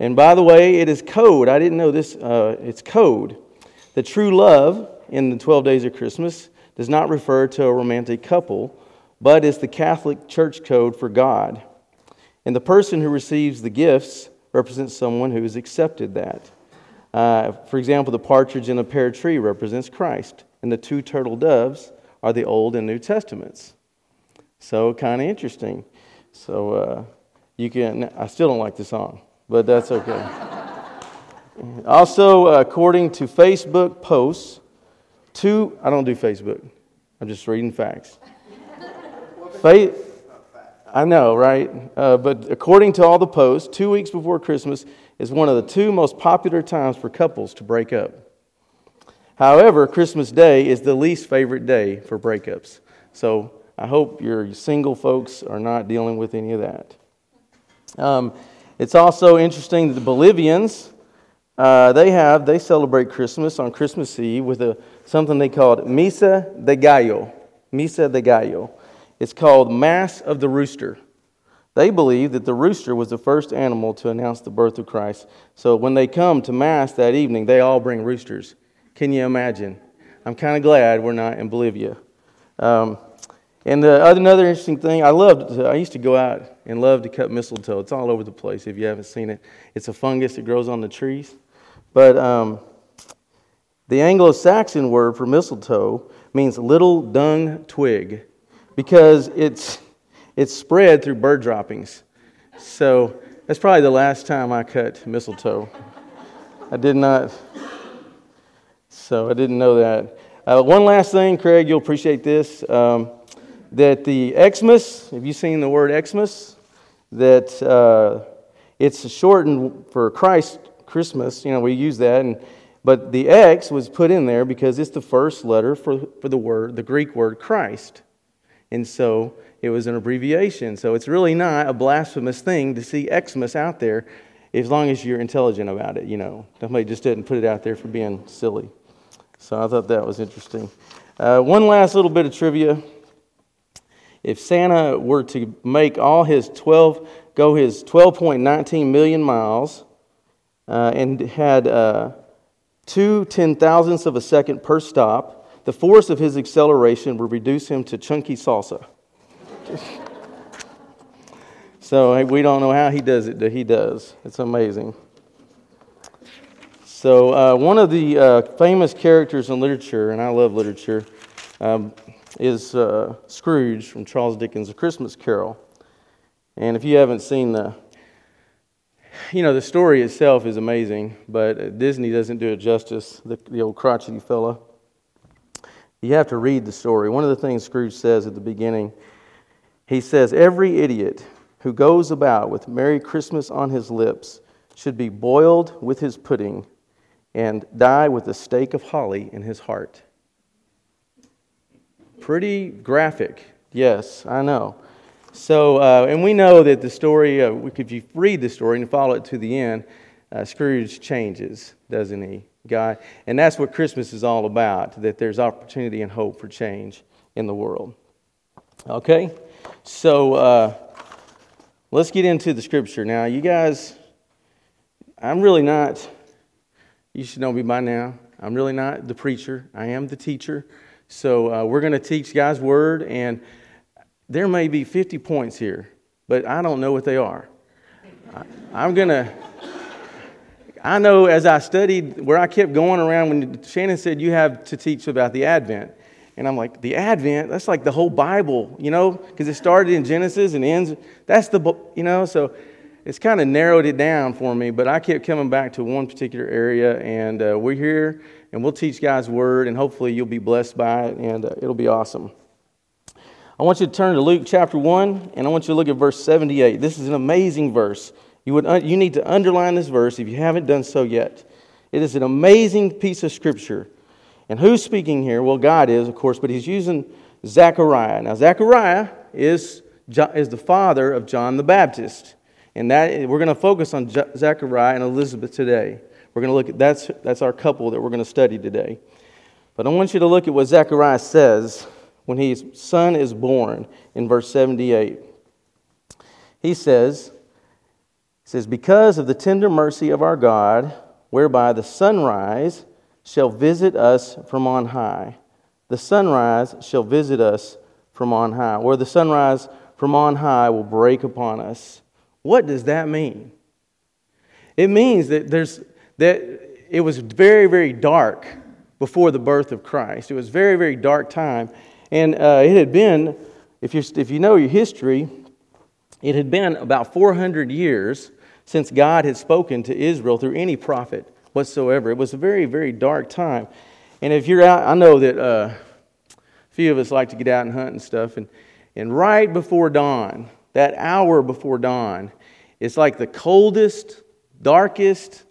And by the way, it is code. I didn't know this. Uh, it's code. The true love in the 12 days of Christmas does not refer to a romantic couple, but is the Catholic Church code for God. And the person who receives the gifts represents someone who has accepted that. Uh, for example, the partridge in a pear tree represents Christ, and the two turtle doves are the Old and New Testaments. So, kind of interesting. So, uh, you can, I still don't like the song, but that's okay. also, according to Facebook posts, two, I don't do Facebook, I'm just reading facts. Faith, I know, right? Uh, but according to all the posts, two weeks before Christmas is one of the two most popular times for couples to break up. However, Christmas Day is the least favorite day for breakups. So I hope your single folks are not dealing with any of that. Um, it's also interesting that the Bolivians, uh, they have, they celebrate Christmas on Christmas Eve with a, something they called Misa de Gallo. Misa de Gallo. It's called Mass of the Rooster. They believe that the rooster was the first animal to announce the birth of Christ. So when they come to Mass that evening, they all bring roosters. Can you imagine? I'm kind of glad we're not in Bolivia. Um, and the other, another interesting thing, I loved. I used to go out and love to cut mistletoe. It's all over the place. If you haven't seen it, it's a fungus that grows on the trees. But um, the Anglo-Saxon word for mistletoe means little dung twig, because it's it's spread through bird droppings. So that's probably the last time I cut mistletoe. I did not. So I didn't know that. Uh, one last thing, Craig, you'll appreciate this. Um, that the Xmas, have you seen the word Xmas? That uh, it's shortened for Christ Christmas. You know, we use that, and but the X was put in there because it's the first letter for, for the word, the Greek word Christ. And so it was an abbreviation. So it's really not a blasphemous thing to see Xmas out there as long as you're intelligent about it, you know. Somebody just didn't put it out there for being silly. So I thought that was interesting. Uh, one last little bit of trivia. If Santa were to make all his 12, go his 12.19 million miles, uh, and had uh, two ten thousandths of a second per stop, the force of his acceleration would reduce him to chunky salsa. so we don't know how he does it, but he does. It's amazing. So, uh, one of the uh, famous characters in literature, and I love literature, um, is uh, Scrooge from Charles Dickens' A Christmas Carol. And if you haven't seen the, you know, the story itself is amazing, but Disney doesn't do it justice, the, the old crotchety fella. You have to read the story. One of the things Scrooge says at the beginning, he says, Every idiot who goes about with Merry Christmas on his lips should be boiled with his pudding and die with a stake of holly in his heart. Pretty graphic, yes, I know. So, uh, and we know that the story, uh, if you read the story and follow it to the end, uh, Scrooge changes, doesn't he? God, and that's what Christmas is all about. That there's opportunity and hope for change in the world. Okay, so uh, let's get into the scripture now. You guys, I'm really not you should know me by now. I'm really not the preacher, I am the teacher. So uh, we're going to teach God's word, and there may be 50 points here, but I don't know what they are. I, I'm going to. I know as I studied where I kept going around when Shannon said you have to teach about the Advent. And I'm like, the Advent, that's like the whole Bible, you know, because it started in Genesis and ends. That's the, you know, so it's kind of narrowed it down for me, but I kept coming back to one particular area, and uh, we're here, and we'll teach God's Word, and hopefully you'll be blessed by it, and uh, it'll be awesome. I want you to turn to Luke chapter 1, and I want you to look at verse 78. This is an amazing verse. You, would, uh, you need to underline this verse if you haven't done so yet. It is an amazing piece of Scripture. And who's speaking here? Well, God is, of course, but he's using Zechariah. Now, Zechariah is, is the father of John the Baptist. And that, we're going to focus on Zechariah and Elizabeth today. We're going to look at that's, that's our couple that we're going to study today. But I want you to look at what Zechariah says when his son is born in verse 78. He says, says, Because of the tender mercy of our God, whereby the sunrise shall visit us from on high. The sunrise shall visit us from on high, or the sunrise from on high will break upon us. What does that mean? It means that there's that it was very, very dark before the birth of Christ. It was very, very dark time. And uh, it had been, if you, if you know your history, it had been about 400 years since God had spoken to Israel through any prophet whatsoever. It was a very, very dark time. And if you're out, I know that uh, a few of us like to get out and hunt and stuff. And, and right before dawn, that hour before dawn, it's like the coldest, darkest,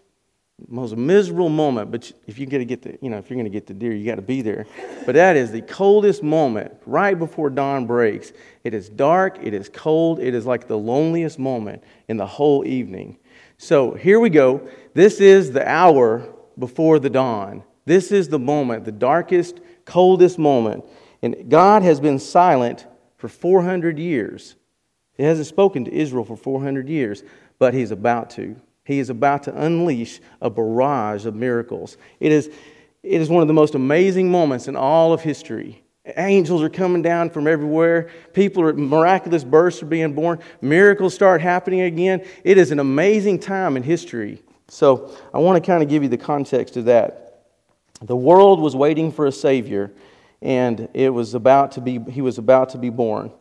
most miserable moment. But if you get to get the, you know, if you're to get the deer, you got to be there. But that is the coldest moment right before dawn breaks. It is dark. It is cold. It is like the loneliest moment in the whole evening. So here we go. This is the hour before the dawn. This is the moment, the darkest, coldest moment. And God has been silent for 400 years. He hasn't spoken to Israel for 400 years, but He's about to. He is about to unleash a barrage of miracles. It is, it is one of the most amazing moments in all of history. Angels are coming down from everywhere. People are, miraculous births are being born. Miracles start happening again. It is an amazing time in history. So I want to kind of give you the context of that. The world was waiting for a Savior, and it was about to be, he was about to be born.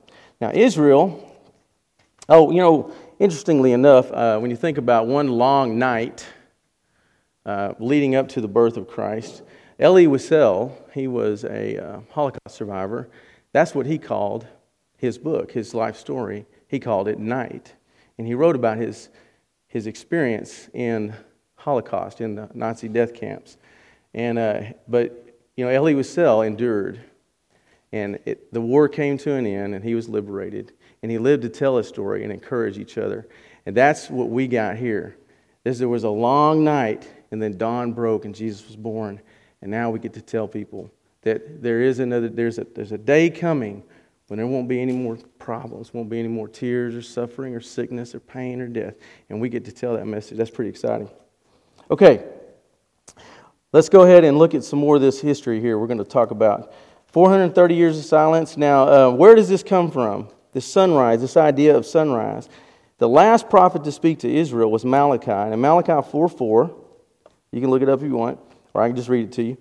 Now, Israel, oh, you know, Interestingly enough, uh, when you think about one long night uh, leading up to the birth of Christ, Elie Wiesel, he was a uh, Holocaust survivor. That's what he called his book, his life story. He called it Night. And he wrote about his, his experience in Holocaust, in the Nazi death camps. And, uh, but, you know, Elie Wiesel endured. And it, the war came to an end, and he was liberated and he lived to tell his story and encourage each other. And that's what we got here. Is there was a long night, and then dawn broke, and Jesus was born. And now we get to tell people that there is another, there's a, there's a day coming when there won't be any more problems, won't be any more tears or suffering or sickness or pain or death. And we get to tell that message. That's pretty exciting. Okay, let's go ahead and look at some more of this history here. We're going to talk about 430 years of silence. Now, uh, where does this come from? This sunrise, this idea of sunrise. The last prophet to speak to Israel was Malachi. And in Malachi 4 4, you can look it up if you want, or I can just read it to you.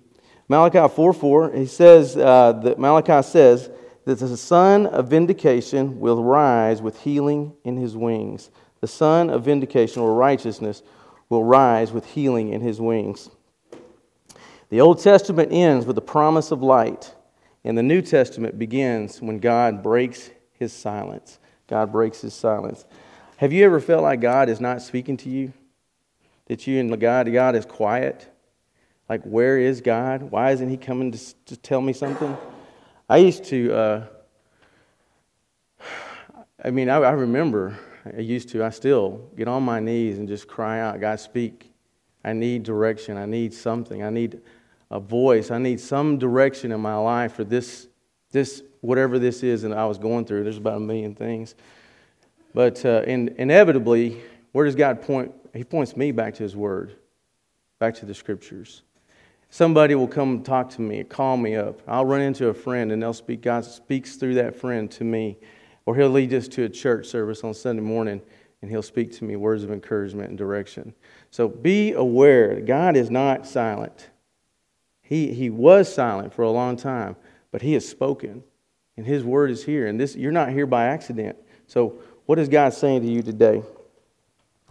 Malachi 4 4, he says, uh, that Malachi says that the son of vindication will rise with healing in his wings. The son of vindication or righteousness will rise with healing in his wings. The Old Testament ends with the promise of light, and the New Testament begins when God breaks his silence. God breaks his silence. Have you ever felt like God is not speaking to you? That you and God, God is quiet? Like, where is God? Why isn't he coming to, to tell me something? I used to, uh, I mean, I, I remember, I used to, I still get on my knees and just cry out, God, speak. I need direction. I need something. I need a voice. I need some direction in my life for this, this whatever this is and I was going through. There's about a million things. But uh, in, inevitably, where does God point? He points me back to His Word, back to the Scriptures. Somebody will come talk to me, call me up. I'll run into a friend and they'll speak. God speaks through that friend to me. Or He'll lead us to a church service on Sunday morning and He'll speak to me words of encouragement and direction. So be aware God is not silent. He, he was silent for a long time, but He has spoken. And His word is here. And this, you're not here by accident. So, what is God saying to you today?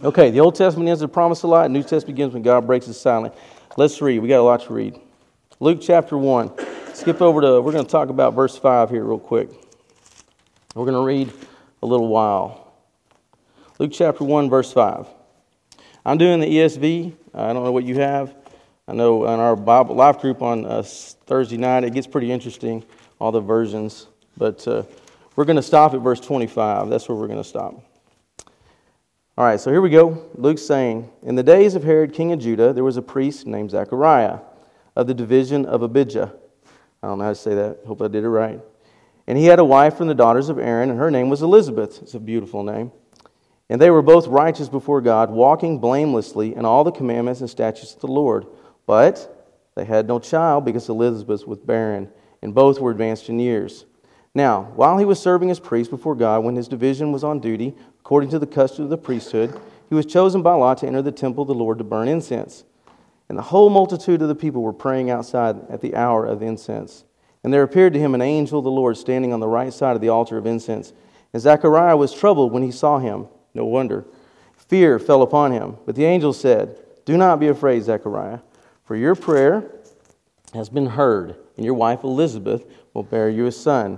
Okay, the Old Testament ends with promise of light. New Testament begins when God breaks His silence. Let's read. We got a lot to read. Luke chapter 1. Skip over to, we're going to talk about verse 5 here, real quick. We're going to read a little while. Luke chapter 1, verse 5. I'm doing the ESV. I don't know what you have. I know in our Bible life group on uh, Thursday night, it gets pretty interesting, all the versions. But uh, we're going to stop at verse 25. That's where we're going to stop. All right, so here we go. Luke's saying In the days of Herod, king of Judah, there was a priest named Zechariah of the division of Abijah. I don't know how to say that. Hope I did it right. And he had a wife from the daughters of Aaron, and her name was Elizabeth. It's a beautiful name. And they were both righteous before God, walking blamelessly in all the commandments and statutes of the Lord. But they had no child because Elizabeth was barren, and both were advanced in years. Now, while he was serving as priest before God, when his division was on duty, according to the custom of the priesthood, he was chosen by lot to enter the temple of the Lord to burn incense. And the whole multitude of the people were praying outside at the hour of incense. And there appeared to him an angel of the Lord standing on the right side of the altar of incense. And Zechariah was troubled when he saw him. No wonder. Fear fell upon him. But the angel said, Do not be afraid, Zechariah, for your prayer has been heard, and your wife Elizabeth will bear you a son,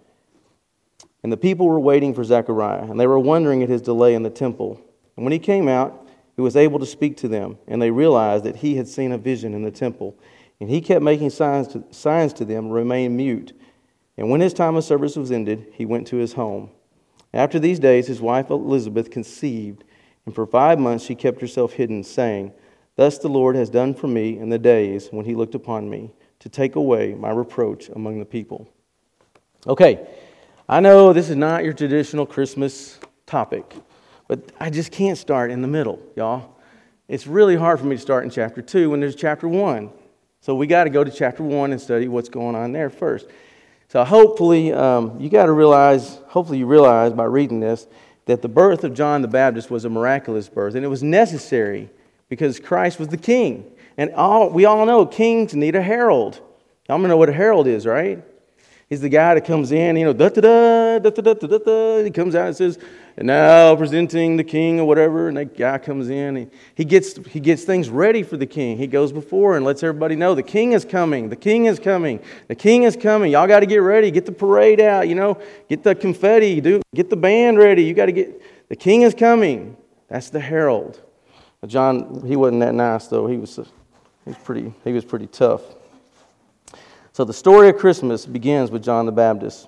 And the people were waiting for Zechariah, and they were wondering at his delay in the temple. And when he came out, he was able to speak to them, and they realized that he had seen a vision in the temple. And he kept making signs to, signs to them, remained mute. And when his time of service was ended, he went to his home. After these days, his wife Elizabeth conceived and for five months she kept herself hidden, saying, Thus the Lord has done for me in the days when he looked upon me, to take away my reproach among the people. Okay, I know this is not your traditional Christmas topic, but I just can't start in the middle, y'all. It's really hard for me to start in chapter 2 when there's chapter 1. So we got to go to chapter 1 and study what's going on there first. So hopefully, um, you got to realize, hopefully, you realize by reading this that the birth of John the Baptist was a miraculous birth, and it was necessary because Christ was the king. And all, we all know kings need a herald. Y'all know what a herald is, right? He's the guy that comes in, you know, da da da da da da da da. He comes out and says, and now presenting the king or whatever, and that guy comes in. And he gets he gets things ready for the king. He goes before and lets everybody know the king is coming. The king is coming. The king is coming. Y'all got to get ready. Get the parade out. You know, get the confetti. Do get the band ready. You got to get the king is coming. That's the herald. John, he wasn't that nice though. He was he was pretty he was pretty tough. So the story of Christmas begins with John the Baptist,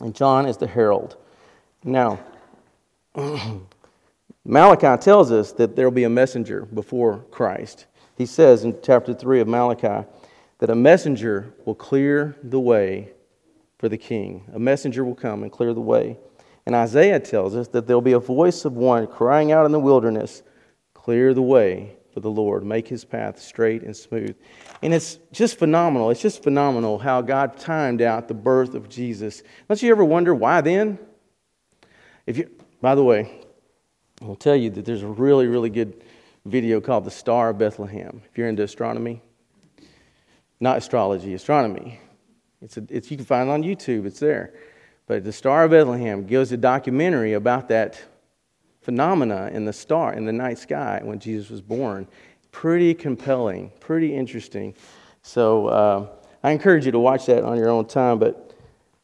and John is the herald. Now. Malachi tells us that there will be a messenger before Christ. He says in chapter 3 of Malachi that a messenger will clear the way for the king. A messenger will come and clear the way. And Isaiah tells us that there will be a voice of one crying out in the wilderness, Clear the way for the Lord, make his path straight and smooth. And it's just phenomenal. It's just phenomenal how God timed out the birth of Jesus. Don't you ever wonder why then? If you, by the way, I'll tell you that there's a really, really good video called The Star of Bethlehem. If you're into astronomy, not astrology, astronomy. It's, a, it's you can find it on YouTube, it's there. But The Star of Bethlehem gives a documentary about that phenomena in the star, in the night sky when Jesus was born. Pretty compelling, pretty interesting. So uh, I encourage you to watch that on your own time. But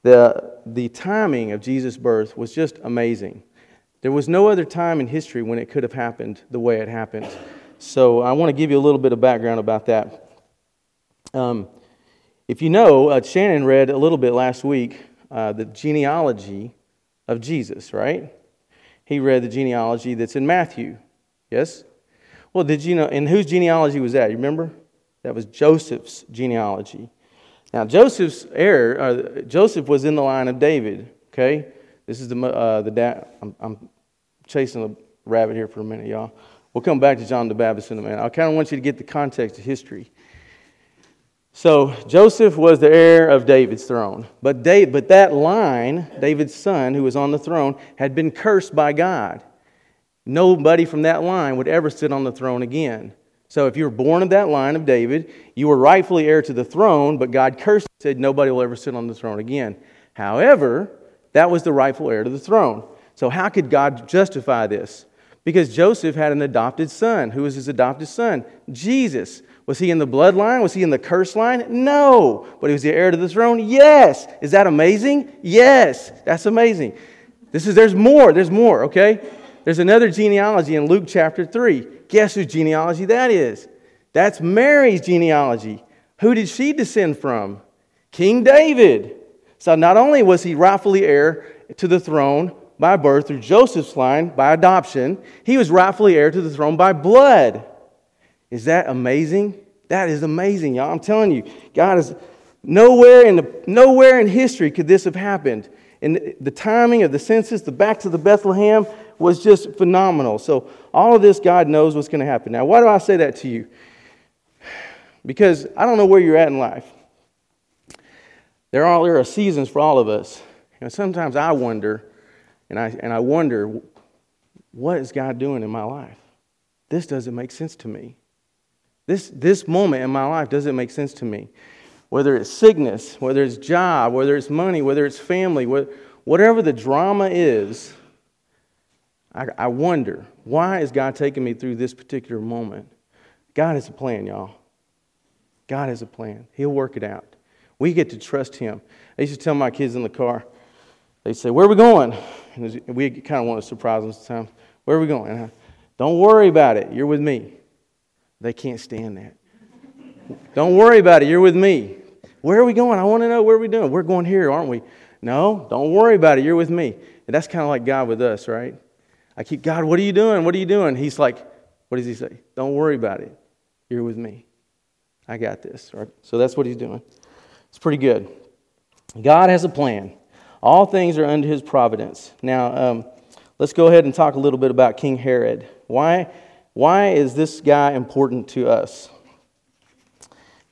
the, the timing of Jesus' birth was just amazing. There was no other time in history when it could have happened the way it happened. So I want to give you a little bit of background about that. Um, if you know, uh, Shannon read a little bit last week uh, the genealogy of Jesus, right? He read the genealogy that's in Matthew. Yes? Well, did you know? And whose genealogy was that? You remember? That was Joseph's genealogy. Now, Joseph's heir, uh, Joseph was in the line of David, okay? This is the, uh, the dad. I'm, I'm chasing a rabbit here for a minute, y'all. We'll come back to John the Baptist in a minute. I kind of want you to get the context of history. So Joseph was the heir of David's throne. But, but that line, David's son, who was on the throne, had been cursed by God. Nobody from that line would ever sit on the throne again. So if you were born of that line of David, you were rightfully heir to the throne, but God cursed and said nobody will ever sit on the throne again. However, that was the rightful heir to the throne. So how could God justify this? Because Joseph had an adopted son. Who was his adopted son? Jesus. Was he in the bloodline? Was he in the curse line? No. But he was the heir to the throne? Yes. Is that amazing? Yes. That's amazing. This is there's more. There's more, okay? There's another genealogy in Luke chapter 3. Guess whose genealogy that is? That's Mary's genealogy. Who did she descend from? King David. So not only was he rightfully heir to the throne by birth through Joseph's line by adoption, he was rightfully heir to the throne by blood. Is that amazing? That is amazing, y'all. I'm telling you, God is nowhere in the, nowhere in history could this have happened. And the timing of the census, the back to the Bethlehem, was just phenomenal. So, all of this, God knows what's going to happen. Now, why do I say that to you? Because I don't know where you're at in life. There are, there are seasons for all of us. And sometimes I wonder, and I, and I wonder, what is God doing in my life? This doesn't make sense to me. This, this moment in my life doesn't make sense to me. Whether it's sickness, whether it's job, whether it's money, whether it's family, whatever the drama is, I, I wonder, why is God taking me through this particular moment? God has a plan, y'all. God has a plan. He'll work it out. We get to trust Him. I used to tell my kids in the car, they say, Where are we going? And we kind of want to surprise them sometimes. Where are we going? Don't worry about it. You're with me. They can't stand that. Don't worry about it. You're with me. Where are we going? I want to know where we're we doing. We're going here, aren't we? No, don't worry about it. You're with me. And that's kind of like God with us, right? I keep, God, what are you doing? What are you doing? He's like, what does he say? Don't worry about it. You're with me. I got this. Right? So that's what he's doing. It's pretty good. God has a plan. All things are under his providence. Now, um, let's go ahead and talk a little bit about King Herod. Why, why is this guy important to us?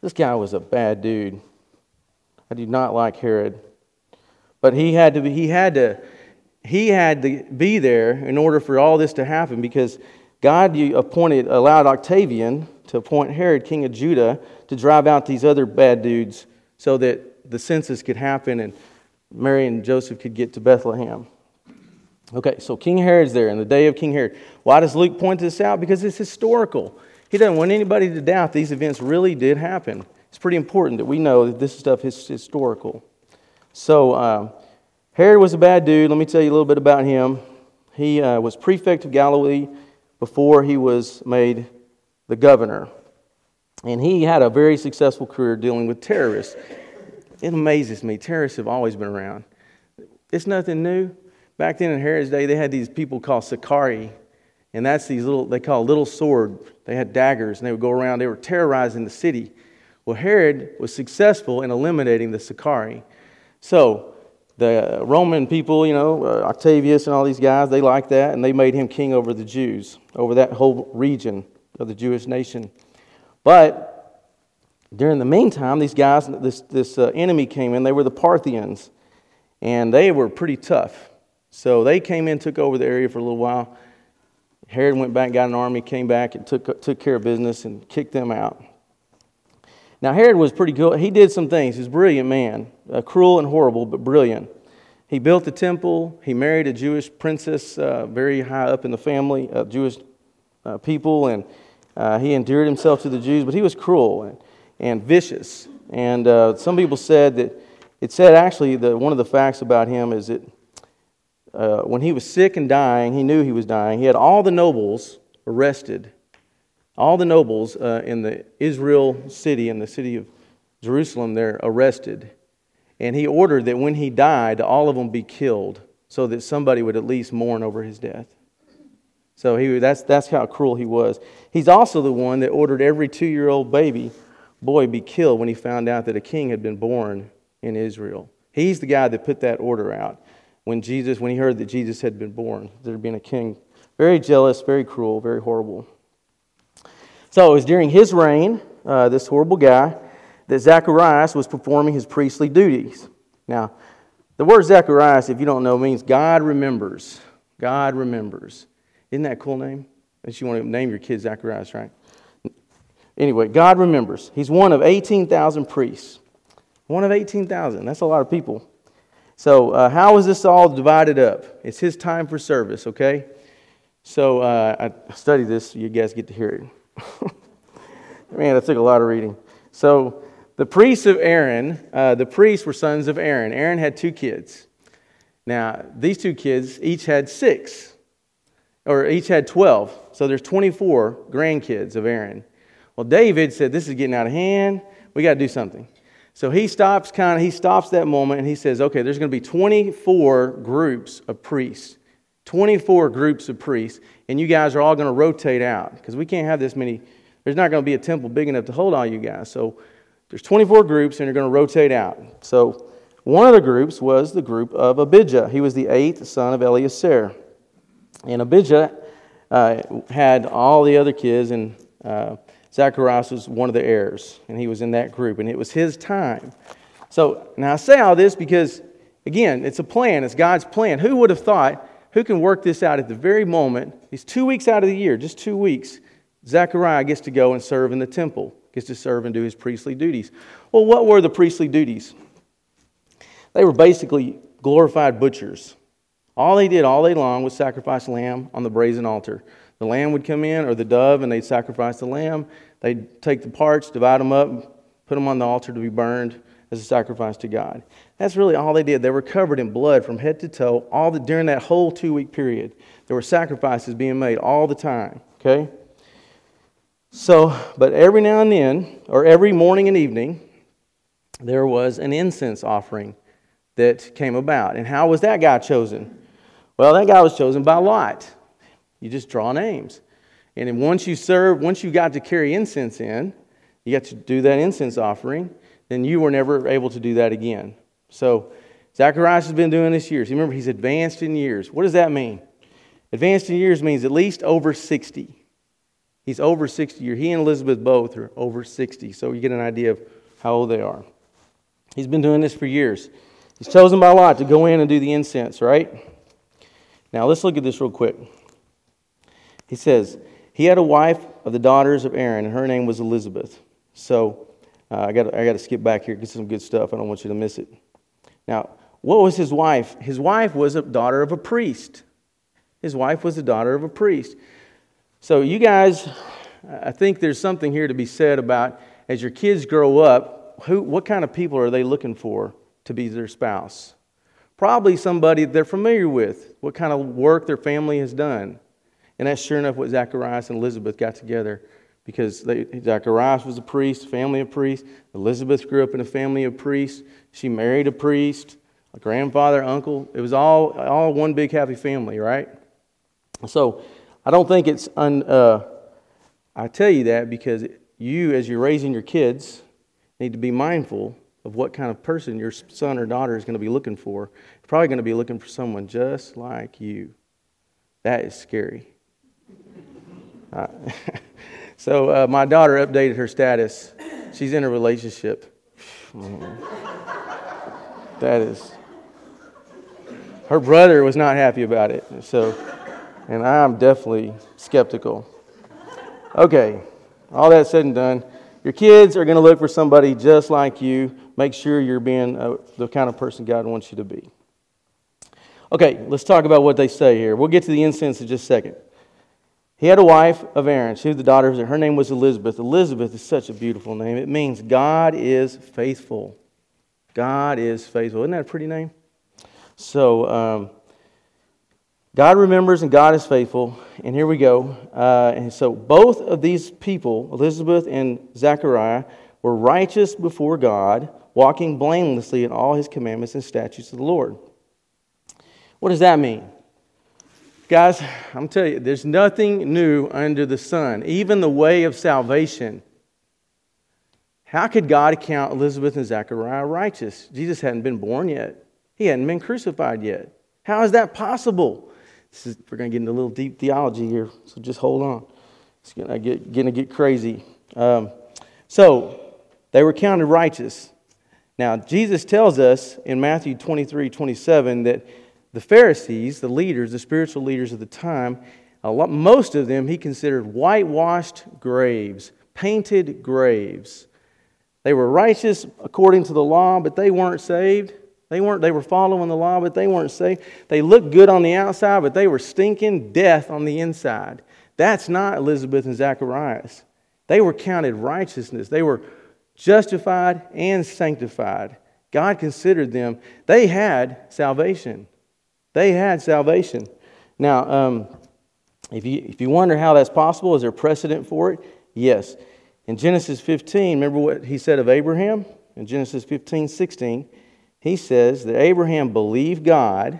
This guy was a bad dude. I do not like Herod. But he had to be, he had to he had to be there in order for all this to happen because God appointed, allowed Octavian to appoint Herod, king of Judah, to drive out these other bad dudes so that the census could happen and Mary and Joseph could get to Bethlehem. Okay, so King Herod's there in the day of King Herod. Why does Luke point this out? Because it's historical. He doesn't want anybody to doubt these events really did happen. It's pretty important that we know that this stuff is historical. So, uh, Herod was a bad dude. Let me tell you a little bit about him. He uh, was prefect of Galilee before he was made the governor. And he had a very successful career dealing with terrorists. It amazes me. Terrorists have always been around. It's nothing new. Back then in Herod's day, they had these people called Sicarii. And that's these little, they call little sword. They had daggers and they would go around. They were terrorizing the city. Well, Herod was successful in eliminating the Sicarii. So, the Roman people, you know, uh, Octavius and all these guys, they liked that, and they made him king over the Jews, over that whole region of the Jewish nation. But during the meantime, these guys, this, this uh, enemy came in. They were the Parthians, and they were pretty tough. So they came in, took over the area for a little while. Herod went back, got an army, came back, and took, took care of business and kicked them out. Now, Herod was pretty good. He did some things. He's a brilliant man, uh, cruel and horrible, but brilliant. He built the temple. He married a Jewish princess, uh, very high up in the family of Jewish uh, people, and uh, he endeared himself to the Jews, but he was cruel and, and vicious. And uh, some people said that it said actually that one of the facts about him is that uh, when he was sick and dying, he knew he was dying. He had all the nobles arrested all the nobles uh, in the Israel city, in the city of Jerusalem, they're arrested. And he ordered that when he died, all of them be killed so that somebody would at least mourn over his death. So he, that's, that's how cruel he was. He's also the one that ordered every two year old baby boy be killed when he found out that a king had been born in Israel. He's the guy that put that order out when Jesus, when he heard that Jesus had been born, there been a king. Very jealous, very cruel, very horrible. So it was during his reign, uh, this horrible guy, that Zacharias was performing his priestly duties. Now, the word Zacharias, if you don't know, means God remembers. God remembers. Isn't that a cool name? Unless you want to name your kid Zacharias, right? anyway, God remembers. He's one of 18,000 priests. One of 18,000. That's a lot of people. So, uh, how is this all divided up? It's his time for service, okay? So, uh, I studied this so you guys get to hear it. Man, that took a lot of reading. So, the priests of Aaron, uh, the priests were sons of Aaron. Aaron had two kids. Now, these two kids each had six, or each had 12. So there's 24 grandkids of Aaron. Well, David said, This is getting out of hand. We got to do something. So he stops kind of, he stops that moment and he says, okay, there's going to be 24 groups of priests. 24 groups of priests, and you guys are all going to rotate out because we can't have this many. There's not going to be a temple big enough to hold all you guys. So there's 24 groups, and you're going to rotate out. So one of the groups was the group of Abijah. He was the eighth son of Eleazar. And Abijah uh, had all the other kids, and uh, Zacharias was one of the heirs, and he was in that group, and it was his time. So now I say all this because, again, it's a plan, it's God's plan. Who would have thought, who can work this out at the very moment? He's two weeks out of the year, just two weeks. Zechariah gets to go and serve in the temple, gets to serve and do his priestly duties. Well, what were the priestly duties? They were basically glorified butchers. All they did all day long was sacrifice lamb on the brazen altar. The lamb would come in, or the dove, and they'd sacrifice the lamb. They'd take the parts, divide them up, put them on the altar to be burned as a sacrifice to God. That's really all they did. They were covered in blood from head to toe all the, during that whole two week period. There were sacrifices being made all the time, okay? So, but every now and then, or every morning and evening, there was an incense offering that came about. And how was that guy chosen? Well, that guy was chosen by Lot. You just draw names. And then once you serve, once you got to carry incense in, you got to do that incense offering, then you were never able to do that again. So Zacharias has been doing this years. Remember, he's advanced in years. What does that mean? Advanced in years means at least over 60. He's over 60 years. He and Elizabeth both are over 60. So you get an idea of how old they are. He's been doing this for years. He's chosen by Lot to go in and do the incense, right? Now let's look at this real quick. He says, he had a wife of the daughters of Aaron, and her name was Elizabeth. So uh, I got I to skip back here, get some good stuff. I don't want you to miss it. Now, what was his wife? His wife was a daughter of a priest. His wife was the daughter of a priest. So, you guys, I think there's something here to be said about as your kids grow up, who, what kind of people are they looking for to be their spouse? Probably somebody they're familiar with, what kind of work their family has done. And that's sure enough what Zacharias and Elizabeth got together because they, Zacharias was a priest, family of priests. Elizabeth grew up in a family of priests. She married a priest, a grandfather, uncle. It was all, all one big happy family, right? So I don't think it's, un, uh, I tell you that because you, as you're raising your kids, need to be mindful of what kind of person your son or daughter is going to be looking for. Probably going to be looking for someone just like you. That is scary. So uh, my daughter updated her status. She's in a relationship. that is. Her brother was not happy about it. So, and I'm definitely skeptical. Okay, all that said and done, your kids are going to look for somebody just like you. Make sure you're being uh, the kind of person God wants you to be. Okay, let's talk about what they say here. We'll get to the incense in just a second. He had a wife of Aaron. She was the daughter of Her name was Elizabeth. Elizabeth is such a beautiful name. It means God is faithful. God is faithful. Isn't that a pretty name? So, um, God remembers and God is faithful. And here we go. Uh, and so, both of these people, Elizabeth and Zechariah, were righteous before God, walking blamelessly in all his commandments and statutes of the Lord. What does that mean? Guys, I'm telling you, there's nothing new under the sun, even the way of salvation. How could God count Elizabeth and Zechariah righteous? Jesus hadn't been born yet, he hadn't been crucified yet. How is that possible? Is, we're going to get into a little deep theology here, so just hold on. It's going to get, get crazy. Um, so, they were counted righteous. Now, Jesus tells us in Matthew 23 27 that the Pharisees, the leaders, the spiritual leaders of the time, lot, most of them he considered whitewashed graves, painted graves. They were righteous according to the law, but they weren't saved. They weren't they were following the law, but they weren't saved. They looked good on the outside, but they were stinking death on the inside. That's not Elizabeth and Zacharias. They were counted righteousness. They were justified and sanctified. God considered them. They had salvation. They had salvation. Now, um, if, you, if you wonder how that's possible, is there precedent for it? Yes. In Genesis 15, remember what he said of Abraham? In Genesis 15, 16, he says that Abraham believed God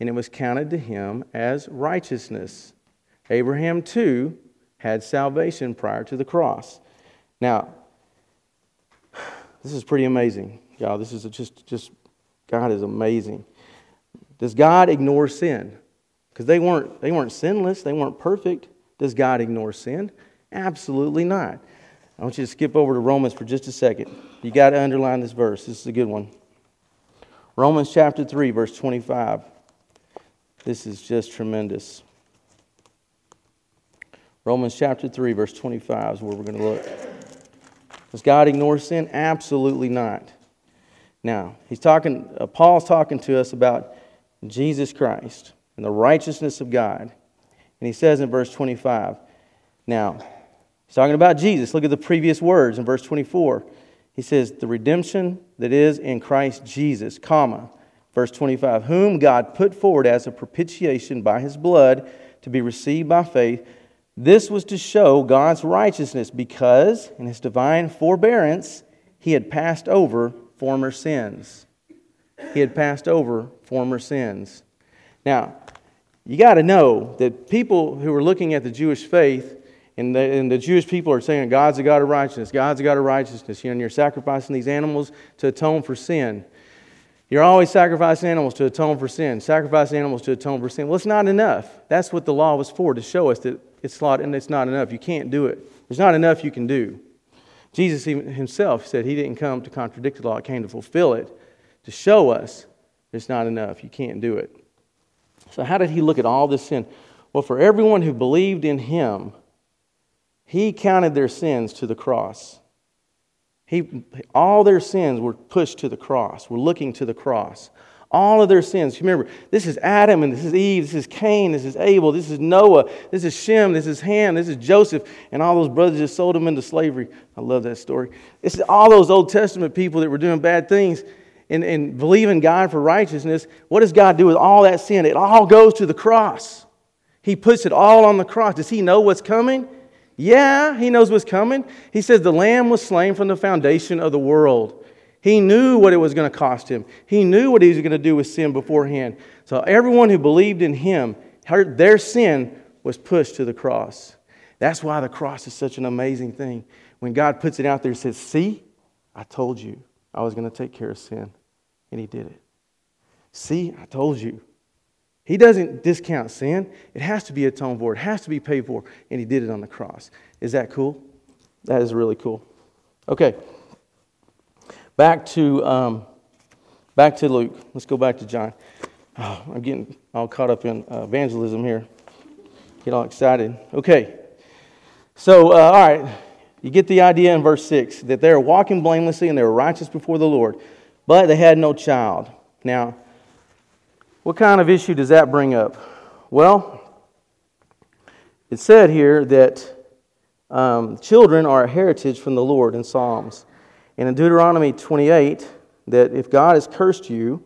and it was counted to him as righteousness. Abraham, too, had salvation prior to the cross. Now, this is pretty amazing, y'all. This is just, just, God is amazing. Does God ignore sin? Because they weren't, they weren't sinless, they weren't perfect. Does God ignore sin? Absolutely not. I want you to skip over to Romans for just a second. You got to underline this verse. This is a good one. Romans chapter 3, verse 25. This is just tremendous. Romans chapter 3, verse 25 is where we're going to look. Does God ignore sin? Absolutely not. Now, he's talking, uh, Paul's talking to us about Jesus Christ and the righteousness of God. And he says in verse 25, now, he's talking about Jesus. Look at the previous words in verse 24. He says, the redemption that is in Christ Jesus, comma, verse 25, whom God put forward as a propitiation by his blood to be received by faith this was to show God's righteousness because, in his divine forbearance, he had passed over former sins. He had passed over former sins. Now, you got to know that people who are looking at the Jewish faith and the, and the, Jewish people are saying God's a God of righteousness, God's a God of righteousness. You know, and you're sacrificing these animals to atone for sin. You're always sacrificing animals to atone for sin, sacrificing animals to atone for sin. Well, it's not enough. That's what the law was for, to show us that it's not, and it's not enough. You can't do it. There's not enough you can do. Jesus himself said he didn't come to contradict the law, he came to fulfill it, to show us it's not enough. You can't do it. So, how did he look at all this sin? Well, for everyone who believed in him, he counted their sins to the cross. He, all their sins were pushed to the cross, were looking to the cross. All of their sins. Remember, this is Adam and this is Eve, this is Cain, this is Abel, this is Noah, this is Shem, this is Ham, this is Joseph, and all those brothers just sold them into slavery. I love that story. Is all those Old Testament people that were doing bad things and, and in God for righteousness. What does God do with all that sin? It all goes to the cross. He puts it all on the cross. Does he know what's coming? Yeah, he knows what's coming. He says the lamb was slain from the foundation of the world. He knew what it was going to cost him. He knew what he was going to do with sin beforehand. So everyone who believed in him, their sin was pushed to the cross. That's why the cross is such an amazing thing. When God puts it out there and says, See, I told you I was going to take care of sin. And he did it. See, I told you. He doesn't discount sin. It has to be atoned for, it has to be paid for. And he did it on the cross. Is that cool? That is really cool. Okay. Back to, um, back to Luke. Let's go back to John. Oh, I'm getting all caught up in uh, evangelism here. Get all excited. Okay. So, uh, all right. You get the idea in verse 6 that they are walking blamelessly and they're righteous before the Lord, but they had no child. Now, what kind of issue does that bring up? Well, it said here that um, children are a heritage from the Lord in Psalms. And in Deuteronomy 28, that if God has cursed you,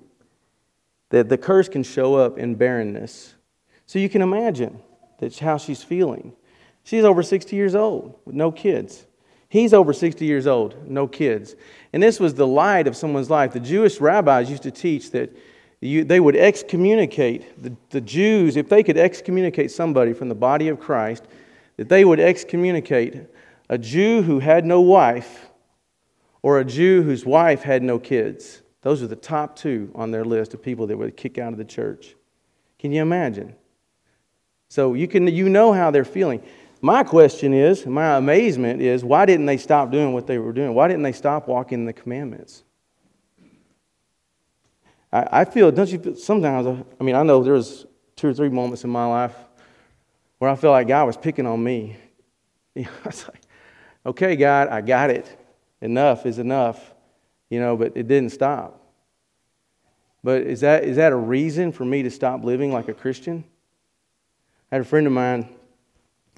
that the curse can show up in barrenness. So you can imagine that's how she's feeling. She's over 60 years old with no kids. He's over 60 years old, no kids. And this was the light of someone's life. The Jewish rabbis used to teach that you, they would excommunicate the, the Jews, if they could excommunicate somebody from the body of Christ, that they would excommunicate a Jew who had no wife or a Jew whose wife had no kids. Those are the top two on their list of people that would kick out of the church. Can you imagine? So you, can, you know how they're feeling. My question is, my amazement is, why didn't they stop doing what they were doing? Why didn't they stop walking the commandments? I, I feel, don't you feel, sometimes, I mean, I know there was two or three moments in my life where I felt like God was picking on me. You know, like, okay, God, I got it. Enough is enough, you know, but it didn't stop. But is that, is that a reason for me to stop living like a Christian? I had a friend of mine,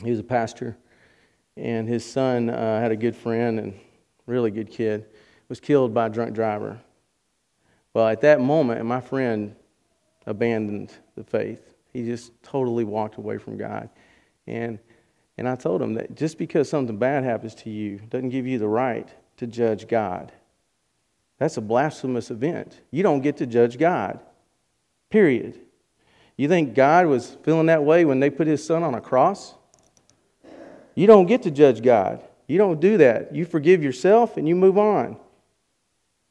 he was a pastor, and his son uh, had a good friend and really good kid, was killed by a drunk driver. Well, at that moment, my friend abandoned the faith. He just totally walked away from God. And, and I told him that just because something bad happens to you doesn't give you the right to judge God. That's a blasphemous event. You don't get to judge God, period. You think God was feeling that way when they put his son on a cross? You don't get to judge God. You don't do that. You forgive yourself and you move on.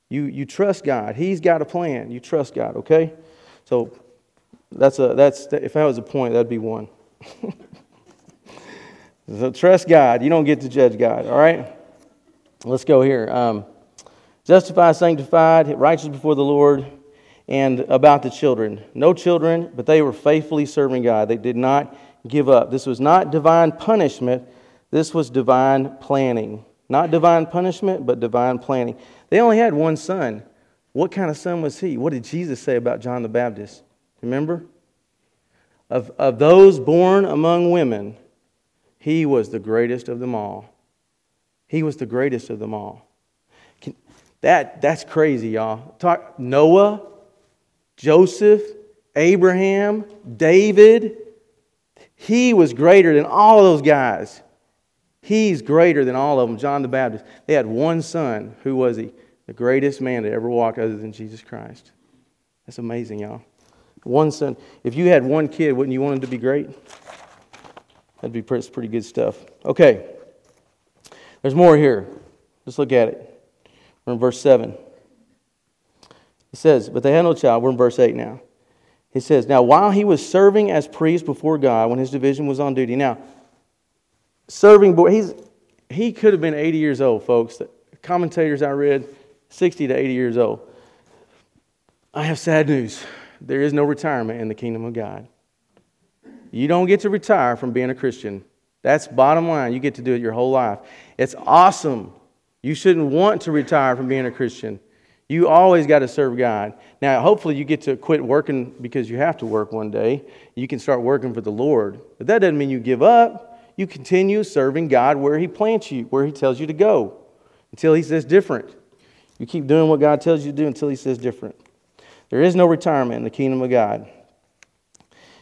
You, you trust God. He's got a plan. You trust God, okay? So that's a, that's, if that was a point, that'd be one. so trust God. You don't get to judge God, all right? Let's go here. Um, justified, sanctified, righteous before the Lord, and about the children. No children, but they were faithfully serving God. They did not give up. This was not divine punishment, this was divine planning. Not divine punishment, but divine planning. They only had one son. What kind of son was he? What did Jesus say about John the Baptist? Remember? Of, of those born among women, he was the greatest of them all. He was the greatest of them all. Can, that, that's crazy, y'all. Talk, Noah, Joseph, Abraham, David. He was greater than all of those guys. He's greater than all of them. John the Baptist. They had one son. Who was he? The greatest man to ever walk other than Jesus Christ. That's amazing, y'all. One son. If you had one kid, wouldn't you want him to be great? That'd be pretty, pretty good stuff. Okay. There's more here. Let's look at it. We're in verse 7. It says, But they had no child. We're in verse 8 now. He says, Now while he was serving as priest before God, when his division was on duty. Now, serving, boy, he's, he could have been 80 years old, folks. The commentators I read, 60 to 80 years old. I have sad news. There is no retirement in the kingdom of God. You don't get to retire from being a Christian. That's bottom line. You get to do it your whole life. It's awesome. You shouldn't want to retire from being a Christian. You always got to serve God. Now, hopefully, you get to quit working because you have to work one day. You can start working for the Lord. But that doesn't mean you give up. You continue serving God where He plants you, where He tells you to go, until He says different. You keep doing what God tells you to do until He says different. There is no retirement in the kingdom of God.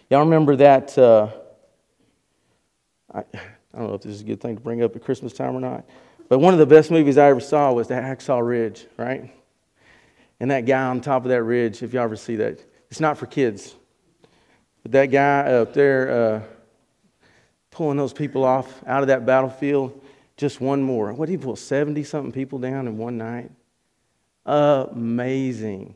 Y'all remember that? Uh, I, I don't know if this is a good thing to bring up at Christmas time or not, but one of the best movies I ever saw was the Hacksaw Ridge, right? And that guy on top of that ridge, if y'all ever see that, it's not for kids. But that guy up there uh, pulling those people off out of that battlefield, just one more. What did he pull? 70 something people down in one night? Amazing.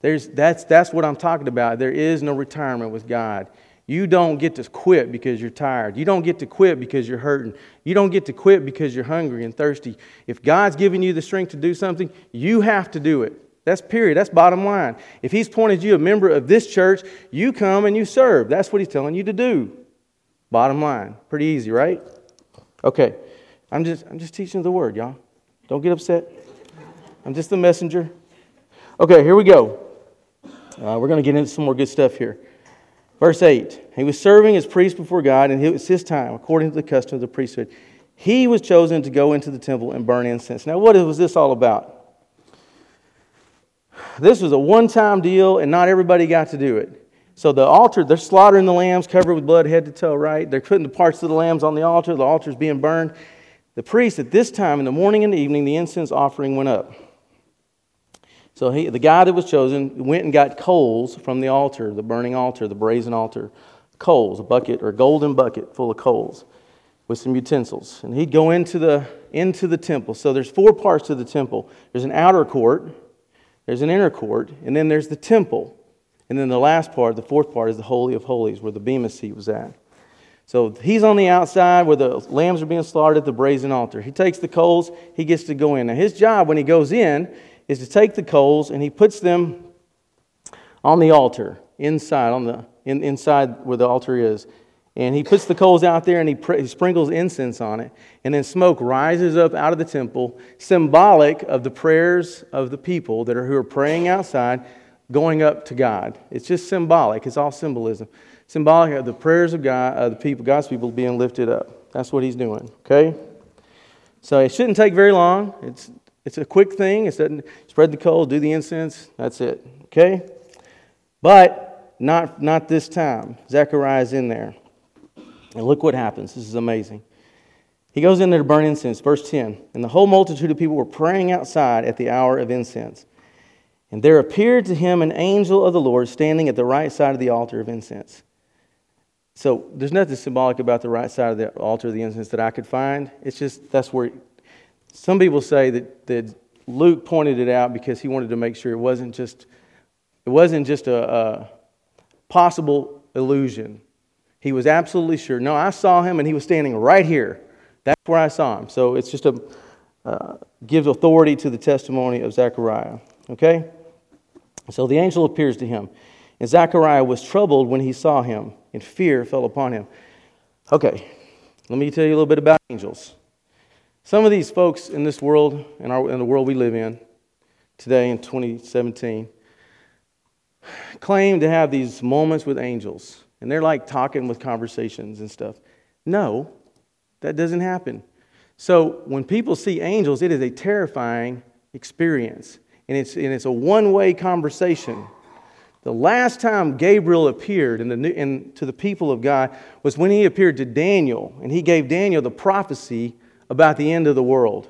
There's, that's, that's what I'm talking about. There is no retirement with God. You don't get to quit because you're tired. You don't get to quit because you're hurting. You don't get to quit because you're hungry and thirsty. If God's giving you the strength to do something, you have to do it. That's period. That's bottom line. If He's pointed you a member of this church, you come and you serve. That's what He's telling you to do. Bottom line. Pretty easy, right? Okay. I'm just, I'm just teaching the word, y'all. Don't get upset. I'm just the messenger. Okay, here we go. Uh, we're going to get into some more good stuff here. Verse 8 He was serving as priest before God, and it was his time, according to the custom of the priesthood. He was chosen to go into the temple and burn incense. Now, what was this all about? This was a one time deal, and not everybody got to do it. So, the altar, they're slaughtering the lambs covered with blood head to toe, right? They're putting the parts of the lambs on the altar. The altar's being burned. The priest, at this time, in the morning and the evening, the incense offering went up. So he, the guy that was chosen went and got coals from the altar, the burning altar, the brazen altar. Coals, a bucket or a golden bucket full of coals with some utensils. And he'd go into the, into the temple. So there's four parts to the temple there's an outer court, there's an inner court, and then there's the temple. And then the last part, the fourth part, is the Holy of Holies, where the Bema seat was at. So he's on the outside where the lambs are being slaughtered at the brazen altar. He takes the coals, he gets to go in. Now, his job when he goes in is to take the coals and he puts them on the altar inside on the in, inside where the altar is And he puts the coals out there and he, pr- he sprinkles incense on it. And then smoke rises up out of the temple, symbolic of the prayers of the people that are, who are praying outside, going up to God. It's just symbolic, it's all symbolism. Symbolic of the prayers of God, of the people, God's people being lifted up. That's what he's doing, okay? So it shouldn't take very long. It's, it's a quick thing. It's spread the coals, do the incense, that's it, okay? But not, not this time. Zechariah's in there. And look what happens. This is amazing. He goes in there to burn incense, verse 10. And the whole multitude of people were praying outside at the hour of incense. And there appeared to him an angel of the Lord standing at the right side of the altar of incense. So there's nothing symbolic about the right side of the altar of the incense that I could find. It's just that's where some people say that, that Luke pointed it out because he wanted to make sure it wasn't just it wasn't just a, a possible illusion. He was absolutely sure. No, I saw him and he was standing right here. That's where I saw him. So it's just a uh, gives authority to the testimony of Zechariah. Okay? So the angel appears to him. And Zechariah was troubled when he saw him, and fear fell upon him. Okay, let me tell you a little bit about angels. Some of these folks in this world, in, our, in the world we live in today in 2017, claim to have these moments with angels and they're like talking with conversations and stuff. No, that doesn't happen. So when people see angels, it is a terrifying experience. And it's, and it's a one way conversation. The last time Gabriel appeared in the, in, to the people of God was when he appeared to Daniel, and he gave Daniel the prophecy about the end of the world.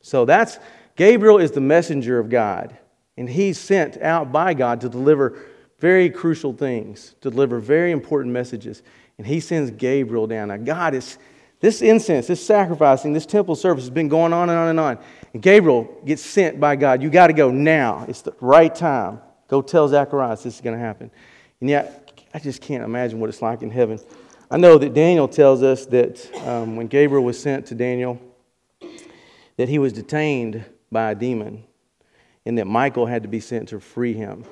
So that's Gabriel is the messenger of God, and he's sent out by God to deliver very crucial things, to deliver very important messages. And he sends Gabriel down. Now, God is, this incense, this sacrificing, this temple service has been going on and on and on. And Gabriel gets sent by God. You got to go now. It's the right time. Go tell Zacharias this is going to happen. And yet, I just can't imagine what it's like in heaven. I know that Daniel tells us that um, when Gabriel was sent to Daniel, that he was detained by a demon and that Michael had to be sent to free him.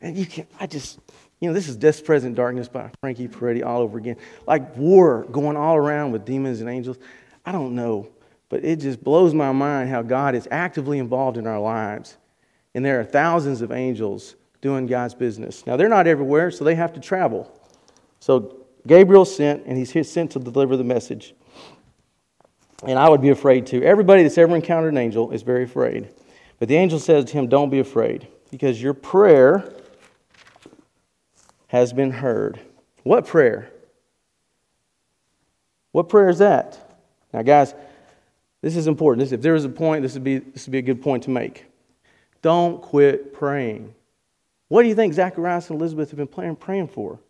And you can I just, you know, this is This Present Darkness by Frankie Peretti all over again. Like war going all around with demons and angels. I don't know, but it just blows my mind how God is actively involved in our lives. And there are thousands of angels doing God's business. Now, they're not everywhere, so they have to travel. So Gabriel sent, and he's sent to deliver the message. And I would be afraid too. Everybody that's ever encountered an angel is very afraid. But the angel says to him, Don't be afraid, because your prayer has been heard. What prayer? What prayer is that? Now, guys, this is important. if there was a point, this would, be, this would be a good point to make. Don't quit praying. What do you think Zacharias and Elizabeth have been praying, praying for?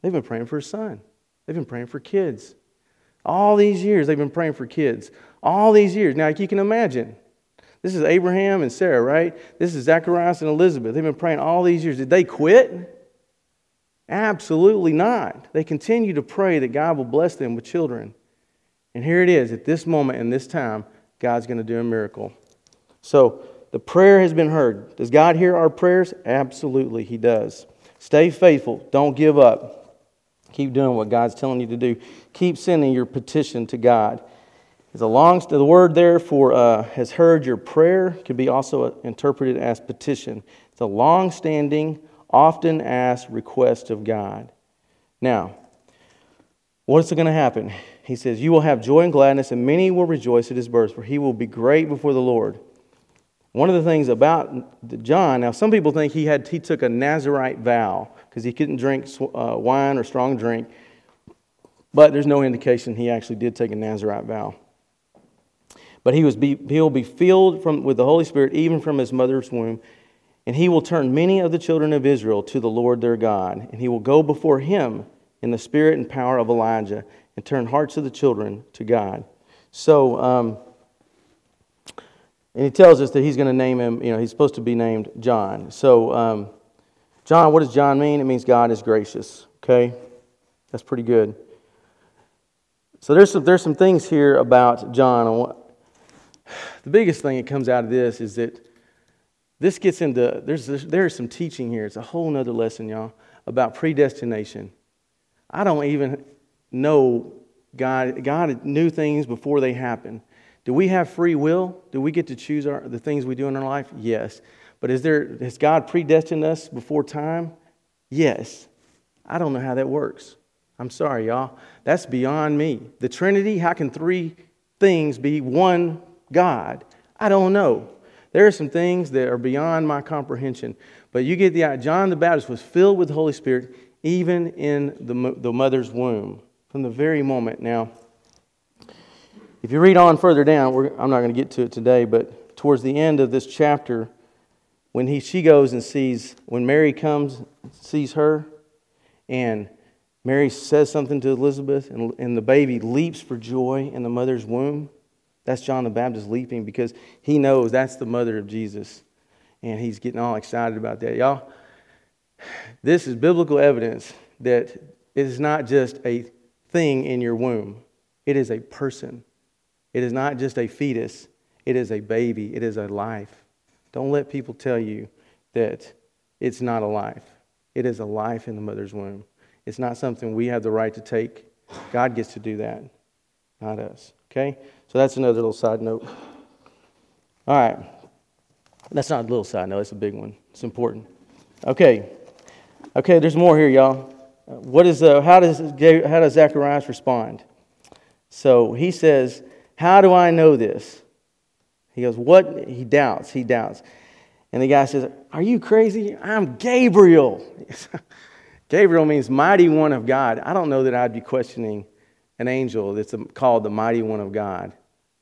They've been praying for a son. They've been praying for kids. All these years, they've been praying for kids. All these years. Now, you can imagine. This is Abraham and Sarah, right? This is Zacharias and Elizabeth. They've been praying all these years. Did they quit? Absolutely not. They continue to pray that God will bless them with children. And here it is at this moment and this time, God's going to do a miracle. So the prayer has been heard. Does God hear our prayers? Absolutely, He does. Stay faithful. Don't give up. Keep doing what God's telling you to do. Keep sending your petition to God. It's a long, the word there for uh, has heard your prayer can be also interpreted as petition. It's a long standing, often asked request of God. Now, what's going to happen? He says, You will have joy and gladness, and many will rejoice at his birth, for he will be great before the Lord. One of the things about John, now some people think he, had, he took a Nazarite vow because he couldn't drink uh, wine or strong drink, but there's no indication he actually did take a Nazarite vow. But he he'll be filled from, with the Holy Spirit even from his mother's womb, and he will turn many of the children of Israel to the Lord their God, and he will go before him in the spirit and power of Elijah and turn hearts of the children to God. So, um, and he tells us that he's going to name him, you know, he's supposed to be named John. So, um, John, what does John mean? It means God is gracious, okay? That's pretty good. So, there's some, there's some things here about John. The biggest thing that comes out of this is that this gets into, there's, there's some teaching here. It's a whole other lesson, y'all, about predestination. I don't even know God. God knew things before they happen. Do we have free will? Do we get to choose our, the things we do in our life? Yes. But is there, has God predestined us before time? Yes. I don't know how that works. I'm sorry, y'all. That's beyond me. The Trinity, how can three things be one God? I don't know. There are some things that are beyond my comprehension. But you get the idea. John the Baptist was filled with the Holy Spirit even in the, the mother's womb from the very moment. Now, if you read on further down, I'm not going to get to it today, but towards the end of this chapter, when he, she goes and sees, when Mary comes, sees her, and Mary says something to Elizabeth, and, and the baby leaps for joy in the mother's womb. That's John the Baptist leaping because he knows that's the mother of Jesus. And he's getting all excited about that. Y'all, this is biblical evidence that it is not just a thing in your womb, it is a person. It is not just a fetus, it is a baby, it is a life. Don't let people tell you that it's not a life. It is a life in the mother's womb. It's not something we have the right to take. God gets to do that, not us. Okay? So that's another little side note. All right. That's not a little side note, it's a big one. It's important. Okay. Okay, there's more here, y'all. What is, uh, how, does, how does Zacharias respond? So he says, how do I know this? He goes, What? He doubts. He doubts. And the guy says, Are you crazy? I'm Gabriel. Gabriel means mighty one of God. I don't know that I'd be questioning an angel that's called the mighty one of God.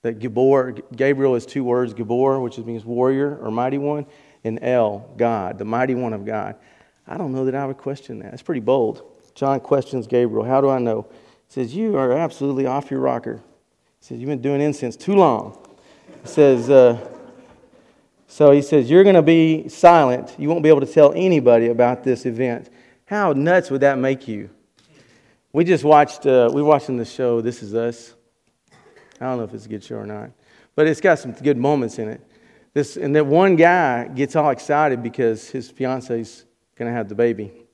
That Gabor, Gabriel is two words, Gabor, which means warrior or mighty one, and El, God, the mighty one of God. I don't know that I would question that. It's pretty bold. John questions Gabriel. How do I know? He says, You are absolutely off your rocker. He says, You've been doing incense too long. He says, uh, So he says, You're going to be silent. You won't be able to tell anybody about this event. How nuts would that make you? We just watched, uh, we watching the show, This Is Us. I don't know if it's a good show or not, but it's got some good moments in it. This, and that one guy gets all excited because his fiance's going to have the baby.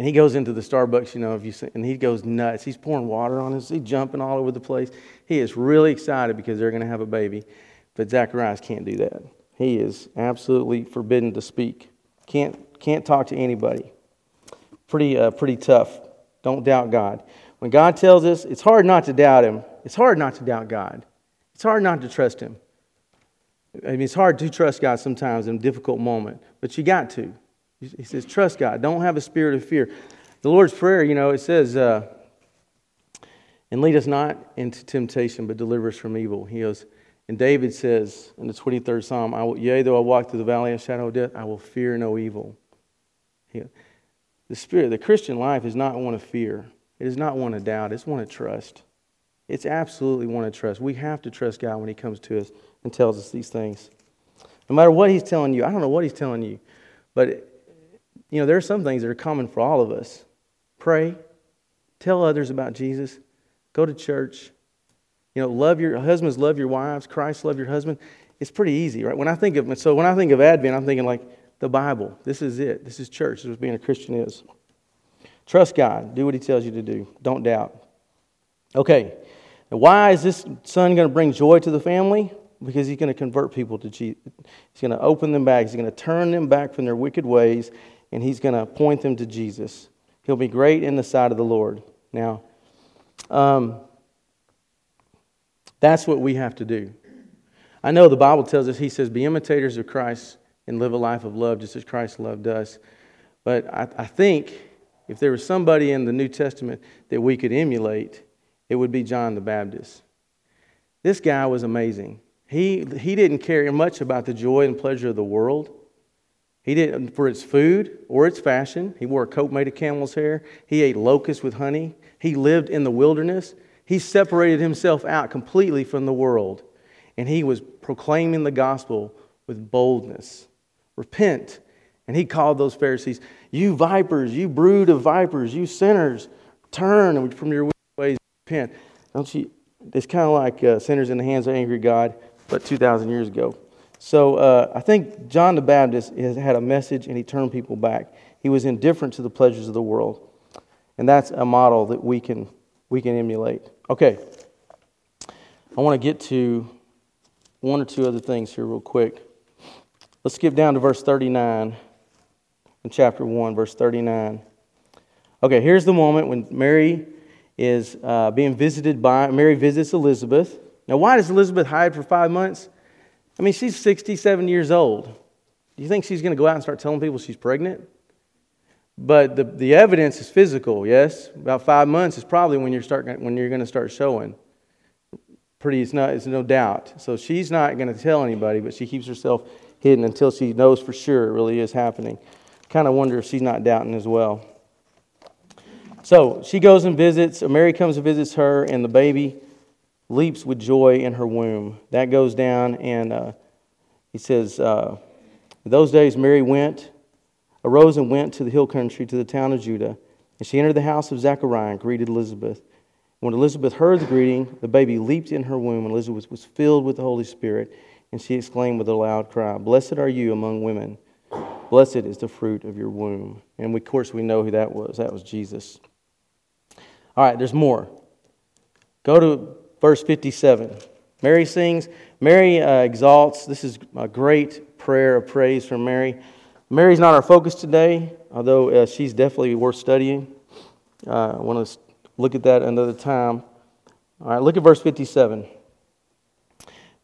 And he goes into the Starbucks, you know, if you see, and he goes nuts. He's pouring water on us. He's jumping all over the place. He is really excited because they're going to have a baby. But Zacharias can't do that. He is absolutely forbidden to speak. Can't, can't talk to anybody. Pretty, uh, pretty tough. Don't doubt God. When God tells us, it's hard not to doubt Him. It's hard not to doubt God. It's hard not to trust Him. I mean, it's hard to trust God sometimes in a difficult moment, but you got to. He says, trust God. Don't have a spirit of fear. The Lord's Prayer, you know, it says, uh, and lead us not into temptation, but deliver us from evil. He goes, and David says in the 23rd Psalm, I will, Yea, though I walk through the valley of shadow of death, I will fear no evil. He, the spirit, the Christian life is not one of fear. It is not one of doubt. It's one of trust. It's absolutely one of trust. We have to trust God when He comes to us and tells us these things. No matter what He's telling you, I don't know what He's telling you, but you know, there are some things that are common for all of us. Pray, tell others about Jesus, go to church. You know, love your husbands, love your wives, Christ, love your husband. It's pretty easy, right? When I think of so when I think of Advent, I'm thinking like the Bible. This is it. This is church. This is what being a Christian is. Trust God. Do what He tells you to do. Don't doubt. Okay. Why is this son going to bring joy to the family? Because he's going to convert people to Jesus. He's going to open them back. He's going to turn them back from their wicked ways and he's going to point them to Jesus. He'll be great in the sight of the Lord. Now, um, that's what we have to do. I know the Bible tells us, He says, be imitators of Christ and live a life of love just as Christ loved us. But I, I think if there was somebody in the New Testament that we could emulate, it would be John the Baptist. This guy was amazing. He, he didn't care much about the joy and pleasure of the world. He didn't for its food or its fashion. He wore a coat made of camel's hair. He ate locusts with honey. He lived in the wilderness. He separated himself out completely from the world. And he was proclaiming the gospel with boldness. Repent. And he called those Pharisees, You vipers, you brood of vipers, you sinners, turn from your ways repent. Don't you? It's kind of like uh, sinners in the hands of angry God, but 2,000 years ago. So uh, I think John the Baptist had a message and he turned people back. He was indifferent to the pleasures of the world. And that's a model that we can, we can emulate. Okay. I want to get to one or two other things here, real quick. Let's skip down to verse 39 in chapter 1, verse 39. Okay, here's the moment when Mary is uh, being visited by, Mary visits Elizabeth. Now, why does Elizabeth hide for five months? I mean, she's 67 years old. Do you think she's going to go out and start telling people she's pregnant? But the, the evidence is physical, yes? About five months is probably when you're, start, when you're going to start showing. Pretty, it's, not, it's no doubt. So she's not going to tell anybody, but she keeps herself hidden until she knows for sure it really is happening. Kind of wonder if she's not doubting as well. So she goes and visits, Mary comes and visits her, and the baby leaps with joy in her womb. That goes down, and uh, he says, uh, those days, Mary went, arose and went to the hill country, to the town of Judah. And she entered the house of Zechariah and greeted Elizabeth. When Elizabeth heard the greeting, the baby leaped in her womb, and Elizabeth was filled with the Holy Spirit. And she exclaimed with a loud cry, Blessed are you among women. Blessed is the fruit of your womb. And of course, we know who that was. That was Jesus. All right, there's more. Go to verse 57. Mary sings. Mary uh, exalts. This is a great prayer of praise from Mary. Mary's not our focus today, although uh, she's definitely worth studying. Uh, I want to look at that another time. All right, look at verse 57.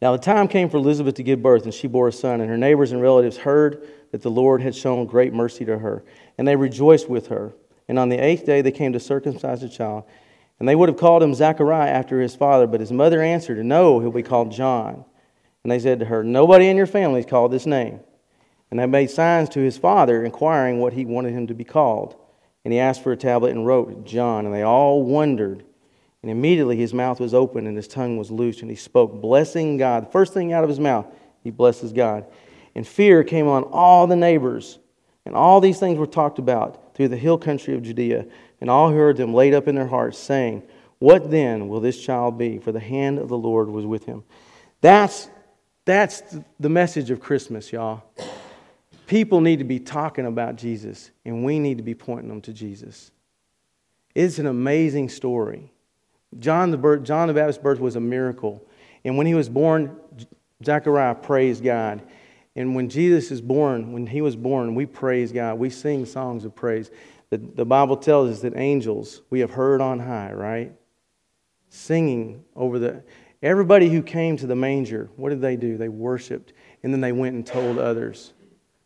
Now the time came for Elizabeth to give birth, and she bore a son, and her neighbors and relatives heard that the Lord had shown great mercy to her, and they rejoiced with her. And on the eighth day they came to circumcise the child. And they would have called him Zachariah after his father, but his mother answered, No, he'll be called John. And they said to her, Nobody in your family is called this name. And they made signs to his father, inquiring what he wanted him to be called. And he asked for a tablet and wrote, John. And they all wondered. And immediately his mouth was open and his tongue was loosed, and he spoke, blessing God. The first thing out of his mouth, he blesses God. And fear came on all the neighbors. And all these things were talked about through the hill country of Judea. And all who heard them laid up in their hearts, saying, What then will this child be? For the hand of the Lord was with him. That's, that's the message of Christmas, y'all. People need to be talking about Jesus, and we need to be pointing them to Jesus. It's an amazing story. John the, birth, John the Baptist's birth was a miracle. And when he was born, Zechariah praised God. And when Jesus is born, when he was born, we praise God. We sing songs of praise. The, the Bible tells us that angels we have heard on high, right? Singing over the. Everybody who came to the manger, what did they do? They worshiped, and then they went and told others.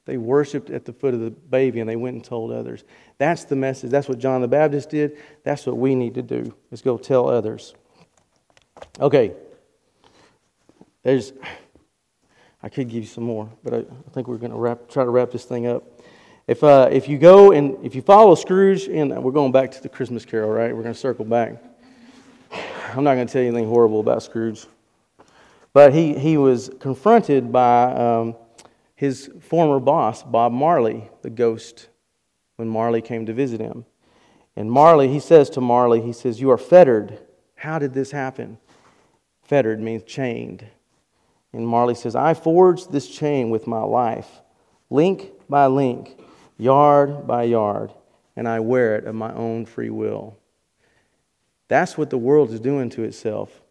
They worshiped at the foot of the baby and they went and told others. That's the message. That's what John the Baptist did. That's what we need to do, is go tell others. Okay. There's, I could give you some more, but I, I think we're going to wrap, try to wrap this thing up. If, uh, if you go and if you follow Scrooge, and we're going back to the Christmas Carol, right? We're going to circle back. I'm not going to tell you anything horrible about Scrooge. But he, he was confronted by um, his former boss, Bob Marley, the ghost, when Marley came to visit him. And Marley, he says to Marley, he says, You are fettered. How did this happen? Fettered means chained. And Marley says, I forged this chain with my life, link by link, yard by yard, and I wear it of my own free will. That's what the world is doing to itself.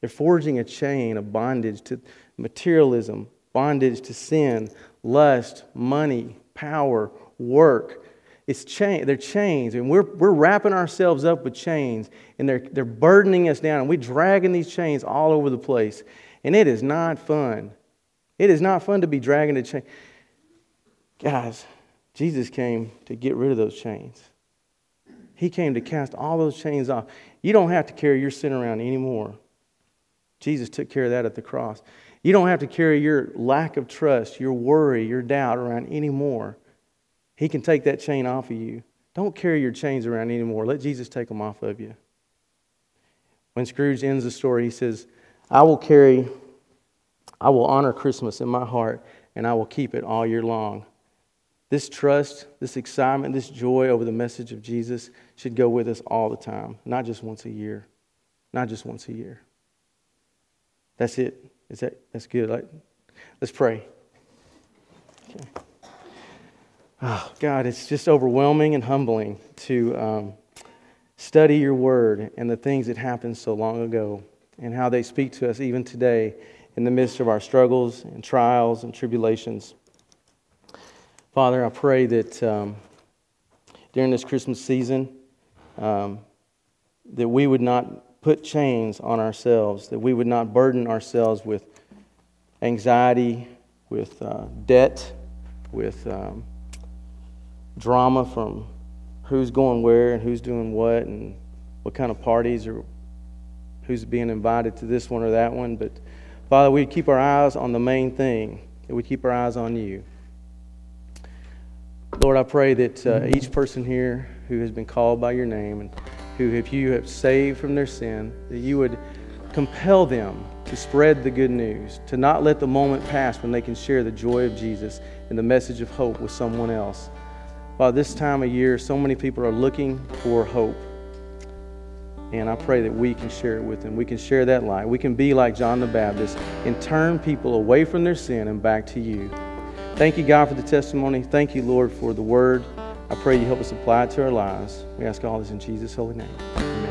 They're forging a chain of bondage to materialism, bondage to sin, lust, money, power, work. It's chain, they're chains, and we're, we're wrapping ourselves up with chains, and they're, they're burdening us down, and we're dragging these chains all over the place. And it is not fun. It is not fun to be dragging the chain. Guys, Jesus came to get rid of those chains. He came to cast all those chains off. You don't have to carry your sin around anymore. Jesus took care of that at the cross. You don't have to carry your lack of trust, your worry, your doubt around anymore. He can take that chain off of you. Don't carry your chains around anymore. Let Jesus take them off of you. When Scrooge ends the story, he says, I will carry, I will honor Christmas in my heart, and I will keep it all year long. This trust, this excitement, this joy over the message of Jesus should go with us all the time, not just once a year. Not just once a year. That's it. Is that that's good? Like, let's pray. Okay. Oh, God, it's just overwhelming and humbling to um, study your word and the things that happened so long ago and how they speak to us even today in the midst of our struggles and trials and tribulations. Father, I pray that um, during this Christmas season, um, that we would not put chains on ourselves, that we would not burden ourselves with anxiety, with uh, debt, with um, drama from who's going where and who's doing what and what kind of parties or who's being invited to this one or that one. But Father, we'd keep our eyes on the main thing, that we keep our eyes on you. Lord, I pray that uh, each person here who has been called by your name and who, if you have saved from their sin, that you would compel them to spread the good news, to not let the moment pass when they can share the joy of Jesus and the message of hope with someone else. By this time of year, so many people are looking for hope. And I pray that we can share it with them. We can share that light. We can be like John the Baptist and turn people away from their sin and back to you. Thank you, God, for the testimony. Thank you, Lord, for the word. I pray you help us apply it to our lives. We ask all this in Jesus' holy name.